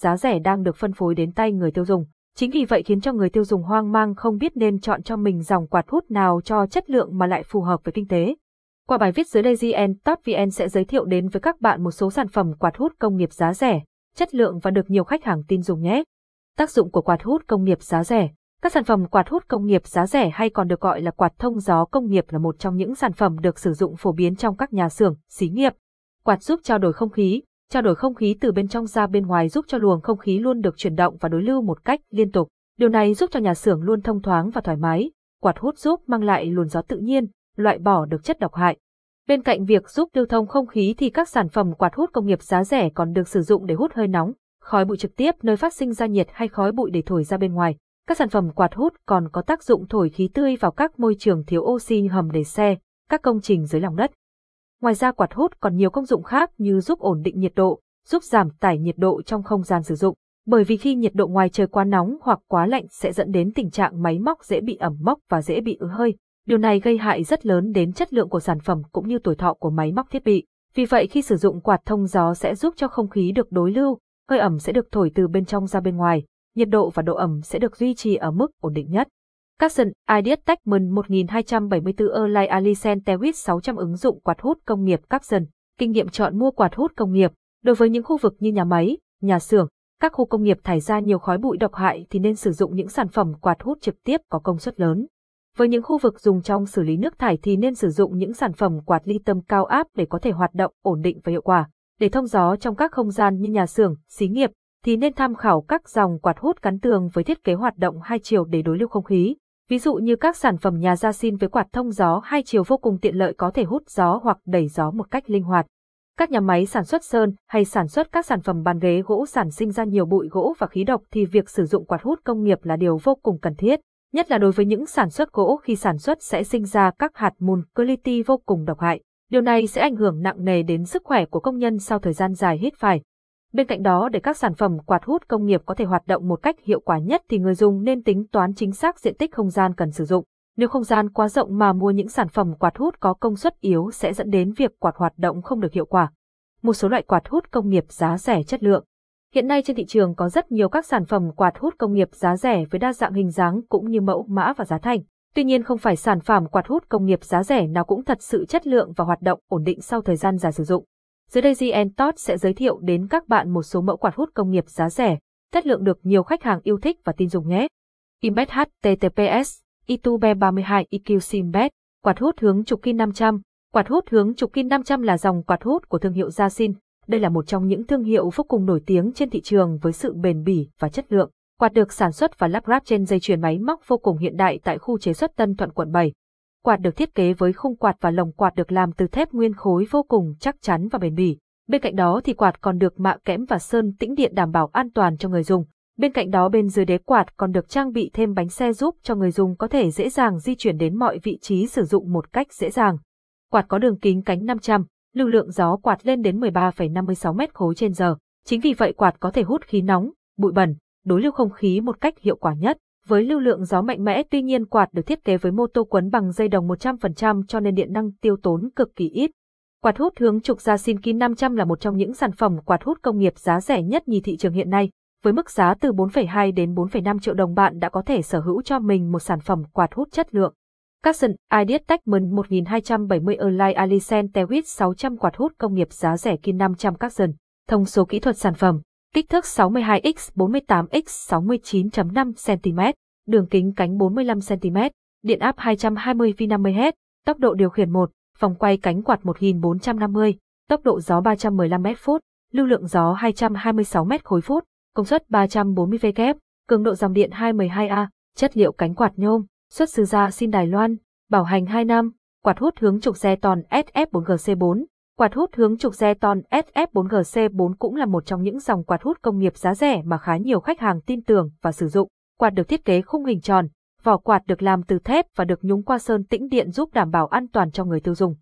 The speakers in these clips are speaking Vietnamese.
giá rẻ đang được phân phối đến tay người tiêu dùng. Chính vì vậy khiến cho người tiêu dùng hoang mang không biết nên chọn cho mình dòng quạt hút nào cho chất lượng mà lại phù hợp với kinh tế. Qua bài viết dưới đây GN Top VN sẽ giới thiệu đến với các bạn một số sản phẩm quạt hút công nghiệp giá rẻ, chất lượng và được nhiều khách hàng tin dùng nhé. Tác dụng của quạt hút công nghiệp giá rẻ Các sản phẩm quạt hút công nghiệp giá rẻ hay còn được gọi là quạt thông gió công nghiệp là một trong những sản phẩm được sử dụng phổ biến trong các nhà xưởng, xí nghiệp. Quạt giúp trao đổi không khí, trao đổi không khí từ bên trong ra bên ngoài giúp cho luồng không khí luôn được chuyển động và đối lưu một cách liên tục. Điều này giúp cho nhà xưởng luôn thông thoáng và thoải mái. Quạt hút giúp mang lại luồng gió tự nhiên, loại bỏ được chất độc hại. Bên cạnh việc giúp lưu thông không khí thì các sản phẩm quạt hút công nghiệp giá rẻ còn được sử dụng để hút hơi nóng, khói bụi trực tiếp nơi phát sinh ra nhiệt hay khói bụi để thổi ra bên ngoài. Các sản phẩm quạt hút còn có tác dụng thổi khí tươi vào các môi trường thiếu oxy như hầm để xe, các công trình dưới lòng đất. Ngoài ra quạt hút còn nhiều công dụng khác như giúp ổn định nhiệt độ, giúp giảm tải nhiệt độ trong không gian sử dụng. Bởi vì khi nhiệt độ ngoài trời quá nóng hoặc quá lạnh sẽ dẫn đến tình trạng máy móc dễ bị ẩm mốc và dễ bị ứ hơi. Điều này gây hại rất lớn đến chất lượng của sản phẩm cũng như tuổi thọ của máy móc thiết bị. Vì vậy khi sử dụng quạt thông gió sẽ giúp cho không khí được đối lưu, hơi ẩm sẽ được thổi từ bên trong ra bên ngoài, nhiệt độ và độ ẩm sẽ được duy trì ở mức ổn định nhất. Capson Ideas Techman 1274 Erlai Alisen Tewit 600 ứng dụng quạt hút công nghiệp Capson, kinh nghiệm chọn mua quạt hút công nghiệp. Đối với những khu vực như nhà máy, nhà xưởng, các khu công nghiệp thải ra nhiều khói bụi độc hại thì nên sử dụng những sản phẩm quạt hút trực tiếp có công suất lớn. Với những khu vực dùng trong xử lý nước thải thì nên sử dụng những sản phẩm quạt ly tâm cao áp để có thể hoạt động ổn định và hiệu quả. Để thông gió trong các không gian như nhà xưởng, xí nghiệp thì nên tham khảo các dòng quạt hút gắn tường với thiết kế hoạt động hai chiều để đối lưu không khí. Ví dụ như các sản phẩm nhà gia xin với quạt thông gió hai chiều vô cùng tiện lợi có thể hút gió hoặc đẩy gió một cách linh hoạt. Các nhà máy sản xuất sơn hay sản xuất các sản phẩm bàn ghế gỗ sản sinh ra nhiều bụi gỗ và khí độc thì việc sử dụng quạt hút công nghiệp là điều vô cùng cần thiết, nhất là đối với những sản xuất gỗ khi sản xuất sẽ sinh ra các hạt mùn cliti vô cùng độc hại. Điều này sẽ ảnh hưởng nặng nề đến sức khỏe của công nhân sau thời gian dài hít phải. Bên cạnh đó, để các sản phẩm quạt hút công nghiệp có thể hoạt động một cách hiệu quả nhất thì người dùng nên tính toán chính xác diện tích không gian cần sử dụng. Nếu không gian quá rộng mà mua những sản phẩm quạt hút có công suất yếu sẽ dẫn đến việc quạt hoạt động không được hiệu quả. Một số loại quạt hút công nghiệp giá rẻ chất lượng. Hiện nay trên thị trường có rất nhiều các sản phẩm quạt hút công nghiệp giá rẻ với đa dạng hình dáng cũng như mẫu, mã và giá thành. Tuy nhiên không phải sản phẩm quạt hút công nghiệp giá rẻ nào cũng thật sự chất lượng và hoạt động ổn định sau thời gian dài sử dụng. Dưới đây GN Tot sẽ giới thiệu đến các bạn một số mẫu quạt hút công nghiệp giá rẻ, chất lượng được nhiều khách hàng yêu thích và tin dùng nhé. Imbed HTTPS, Itube 32 EQ Simbed, quạt hút hướng trục kim 500. Quạt hút hướng trục kim 500 là dòng quạt hút của thương hiệu Yasin. Đây là một trong những thương hiệu vô cùng nổi tiếng trên thị trường với sự bền bỉ và chất lượng. Quạt được sản xuất và lắp ráp trên dây chuyền máy móc vô cùng hiện đại tại khu chế xuất Tân Thuận quận 7. Quạt được thiết kế với khung quạt và lồng quạt được làm từ thép nguyên khối vô cùng chắc chắn và bền bỉ. Bên cạnh đó thì quạt còn được mạ kẽm và sơn tĩnh điện đảm bảo an toàn cho người dùng. Bên cạnh đó bên dưới đế quạt còn được trang bị thêm bánh xe giúp cho người dùng có thể dễ dàng di chuyển đến mọi vị trí sử dụng một cách dễ dàng. Quạt có đường kính cánh 500, lưu lượng gió quạt lên đến 13,56 mét khối trên giờ. Chính vì vậy quạt có thể hút khí nóng, bụi bẩn, đối lưu không khí một cách hiệu quả nhất. Với lưu lượng gió mạnh mẽ tuy nhiên quạt được thiết kế với mô tô quấn bằng dây đồng 100% cho nên điện năng tiêu tốn cực kỳ ít. Quạt hút hướng trục ra Shinkin 500 là một trong những sản phẩm quạt hút công nghiệp giá rẻ nhất nhì thị trường hiện nay. Với mức giá từ 4,2 đến 4,5 triệu đồng bạn đã có thể sở hữu cho mình một sản phẩm quạt hút chất lượng. Capson Ideas Techman 1270 Align Alicent Tewit 600 quạt hút công nghiệp giá rẻ Kin 500 Capson. Thông số kỹ thuật sản phẩm kích thước 62x 48x 69.5 cm, đường kính cánh 45 cm, điện áp 220V 50Hz, tốc độ điều khiển 1, vòng quay cánh quạt 1450, tốc độ gió 315 m/phút, lưu lượng gió 226 m khối phút, công suất 340V kép, cường độ dòng điện 212A, chất liệu cánh quạt nhôm, xuất xứ ra xin Đài Loan, bảo hành 2 năm, quạt hút hướng trục xe toàn SF4GC4, Quạt hút hướng trục Zeton SF4GC4 cũng là một trong những dòng quạt hút công nghiệp giá rẻ mà khá nhiều khách hàng tin tưởng và sử dụng. Quạt được thiết kế khung hình tròn, vỏ quạt được làm từ thép và được nhúng qua sơn tĩnh điện giúp đảm bảo an toàn cho người tiêu dùng.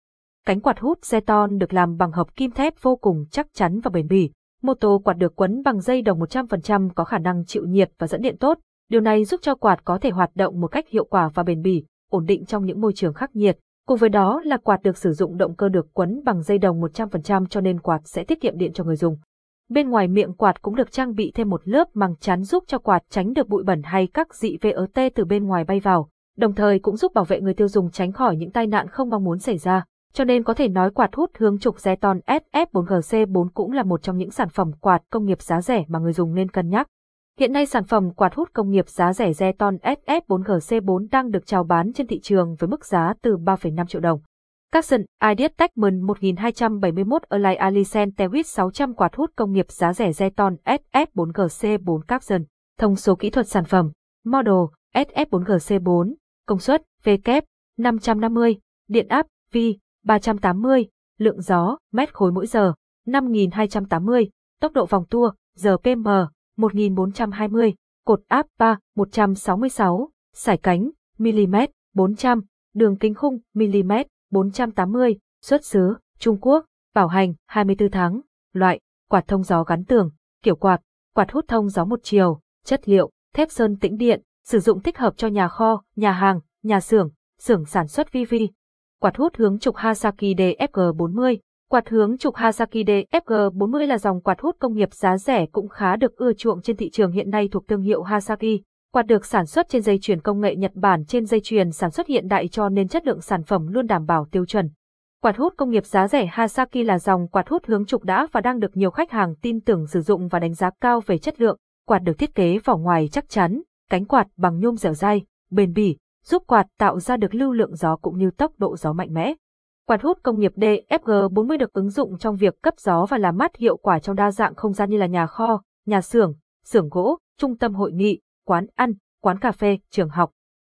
Cánh quạt hút Zeton được làm bằng hợp kim thép vô cùng chắc chắn và bền bỉ. Mô tô quạt được quấn bằng dây đồng 100% có khả năng chịu nhiệt và dẫn điện tốt. Điều này giúp cho quạt có thể hoạt động một cách hiệu quả và bền bỉ, ổn định trong những môi trường khắc nghiệt. Cùng với đó là quạt được sử dụng động cơ được quấn bằng dây đồng 100% cho nên quạt sẽ tiết kiệm điện cho người dùng. Bên ngoài miệng quạt cũng được trang bị thêm một lớp màng chắn giúp cho quạt tránh được bụi bẩn hay các dị VOT từ bên ngoài bay vào, đồng thời cũng giúp bảo vệ người tiêu dùng tránh khỏi những tai nạn không mong muốn xảy ra. Cho nên có thể nói quạt hút hướng trục Zeton SF4GC4 cũng là một trong những sản phẩm quạt công nghiệp giá rẻ mà người dùng nên cân nhắc. Hiện nay sản phẩm quạt hút công nghiệp giá rẻ Zeton SF4GC4 đang được chào bán trên thị trường với mức giá từ 3,5 triệu đồng. Capson Ideas Techman 1271 Align Alicent Tewit 600 quạt hút công nghiệp giá rẻ Zeton SF4GC4 Capson. Thông số kỹ thuật sản phẩm Model SF4GC4 Công suất V kép 550 Điện áp V 380 Lượng gió mét khối mỗi giờ 5280 Tốc độ vòng tua giờ PM. 1420 Cột áp 3 166 Sải cánh mm 400 Đường kính khung mm 480, xuất xứ, Trung Quốc, bảo hành, 24 tháng, loại, quạt thông gió gắn tường, kiểu quạt, quạt hút thông gió một chiều, chất liệu, thép sơn tĩnh điện, sử dụng thích hợp cho nhà kho, nhà hàng, nhà xưởng, xưởng sản xuất vi vi. Quạt hút hướng trục Hasaki DFG40 Quạt hướng trục Hasaki DFG40 là dòng quạt hút công nghiệp giá rẻ cũng khá được ưa chuộng trên thị trường hiện nay thuộc thương hiệu Hasaki. Quạt được sản xuất trên dây chuyền công nghệ Nhật Bản trên dây chuyền sản xuất hiện đại cho nên chất lượng sản phẩm luôn đảm bảo tiêu chuẩn. Quạt hút công nghiệp giá rẻ Hasaki là dòng quạt hút hướng trục đã và đang được nhiều khách hàng tin tưởng sử dụng và đánh giá cao về chất lượng. Quạt được thiết kế vỏ ngoài chắc chắn, cánh quạt bằng nhôm dẻo dai, bền bỉ, giúp quạt tạo ra được lưu lượng gió cũng như tốc độ gió mạnh mẽ. Quạt hút công nghiệp DFG40 được ứng dụng trong việc cấp gió và làm mát hiệu quả trong đa dạng không gian như là nhà kho, nhà xưởng, xưởng gỗ, trung tâm hội nghị, quán ăn, quán cà phê, trường học.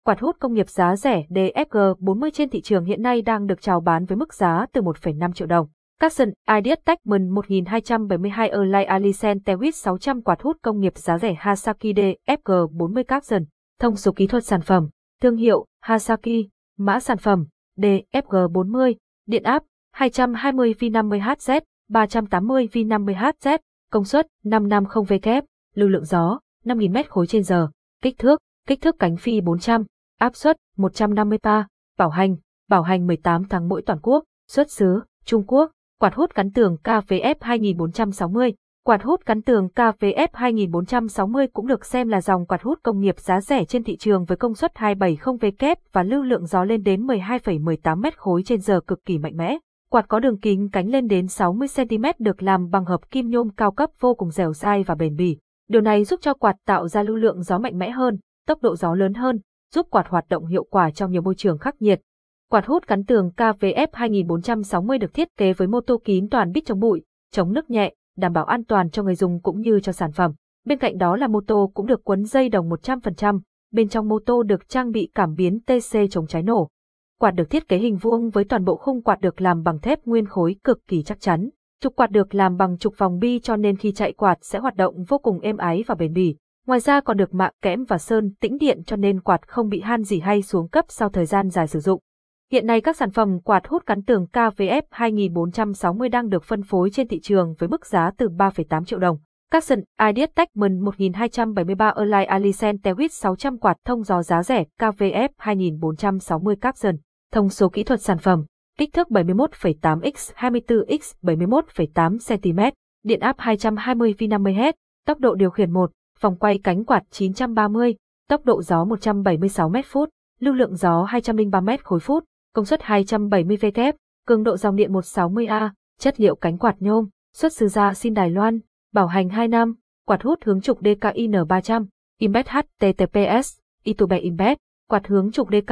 Quạt hút công nghiệp giá rẻ DFG 40 trên thị trường hiện nay đang được chào bán với mức giá từ 1,5 triệu đồng. Capson Ideas Techman 1272 Erlai Alicent Tewit 600 quạt hút công nghiệp giá rẻ Hasaki DFG 40 Capson. Thông số kỹ thuật sản phẩm, thương hiệu Hasaki, mã sản phẩm DFG 40, điện áp 220 V50Hz, 380 V50Hz, công suất 550W, lưu lượng gió 5.000 m khối trên giờ, kích thước, kích thước cánh phi 400, áp suất 150Pa, bảo hành, bảo hành 18 tháng mỗi toàn quốc, xuất xứ, Trung Quốc, quạt hút gắn tường KVF 2460. Quạt hút gắn tường KVF 2460 cũng được xem là dòng quạt hút công nghiệp giá rẻ trên thị trường với công suất 270W và lưu lượng gió lên đến 12,18 mét khối trên giờ cực kỳ mạnh mẽ. Quạt có đường kính cánh lên đến 60cm được làm bằng hợp kim nhôm cao cấp vô cùng dẻo dai và bền bỉ. Điều này giúp cho quạt tạo ra lưu lượng gió mạnh mẽ hơn, tốc độ gió lớn hơn, giúp quạt hoạt động hiệu quả trong nhiều môi trường khắc nghiệt. Quạt hút gắn tường KVF 2460 được thiết kế với mô tô kín toàn bít chống bụi, chống nước nhẹ, đảm bảo an toàn cho người dùng cũng như cho sản phẩm. Bên cạnh đó là mô tô cũng được quấn dây đồng 100%, bên trong mô tô được trang bị cảm biến TC chống cháy nổ. Quạt được thiết kế hình vuông với toàn bộ khung quạt được làm bằng thép nguyên khối cực kỳ chắc chắn. Trục quạt được làm bằng trục vòng bi cho nên khi chạy quạt sẽ hoạt động vô cùng êm ái và bền bỉ. Ngoài ra còn được mạ kẽm và sơn tĩnh điện cho nên quạt không bị han gì hay xuống cấp sau thời gian dài sử dụng. Hiện nay các sản phẩm quạt hút gắn tường KVF 2460 đang được phân phối trên thị trường với mức giá từ 3,8 triệu đồng. Capson Ideas Techman 1273 Align Alicen Tewit 600 quạt thông gió giá rẻ KVF 2460 Capson. Thông số kỹ thuật sản phẩm kích thước 71,8x 24x 71,8 cm, điện áp 220 V50Hz, tốc độ điều khiển 1, vòng quay cánh quạt 930, tốc độ gió 176 m/phút, lưu lượng gió 203 m khối phút, công suất 270 W, cường độ dòng điện 160A, chất liệu cánh quạt nhôm, xuất xứ ra xin Đài Loan, bảo hành 2 năm, quạt hút hướng trục DKIN 300, Imbed HTTPS, Itube Imbed, quạt hướng trục DK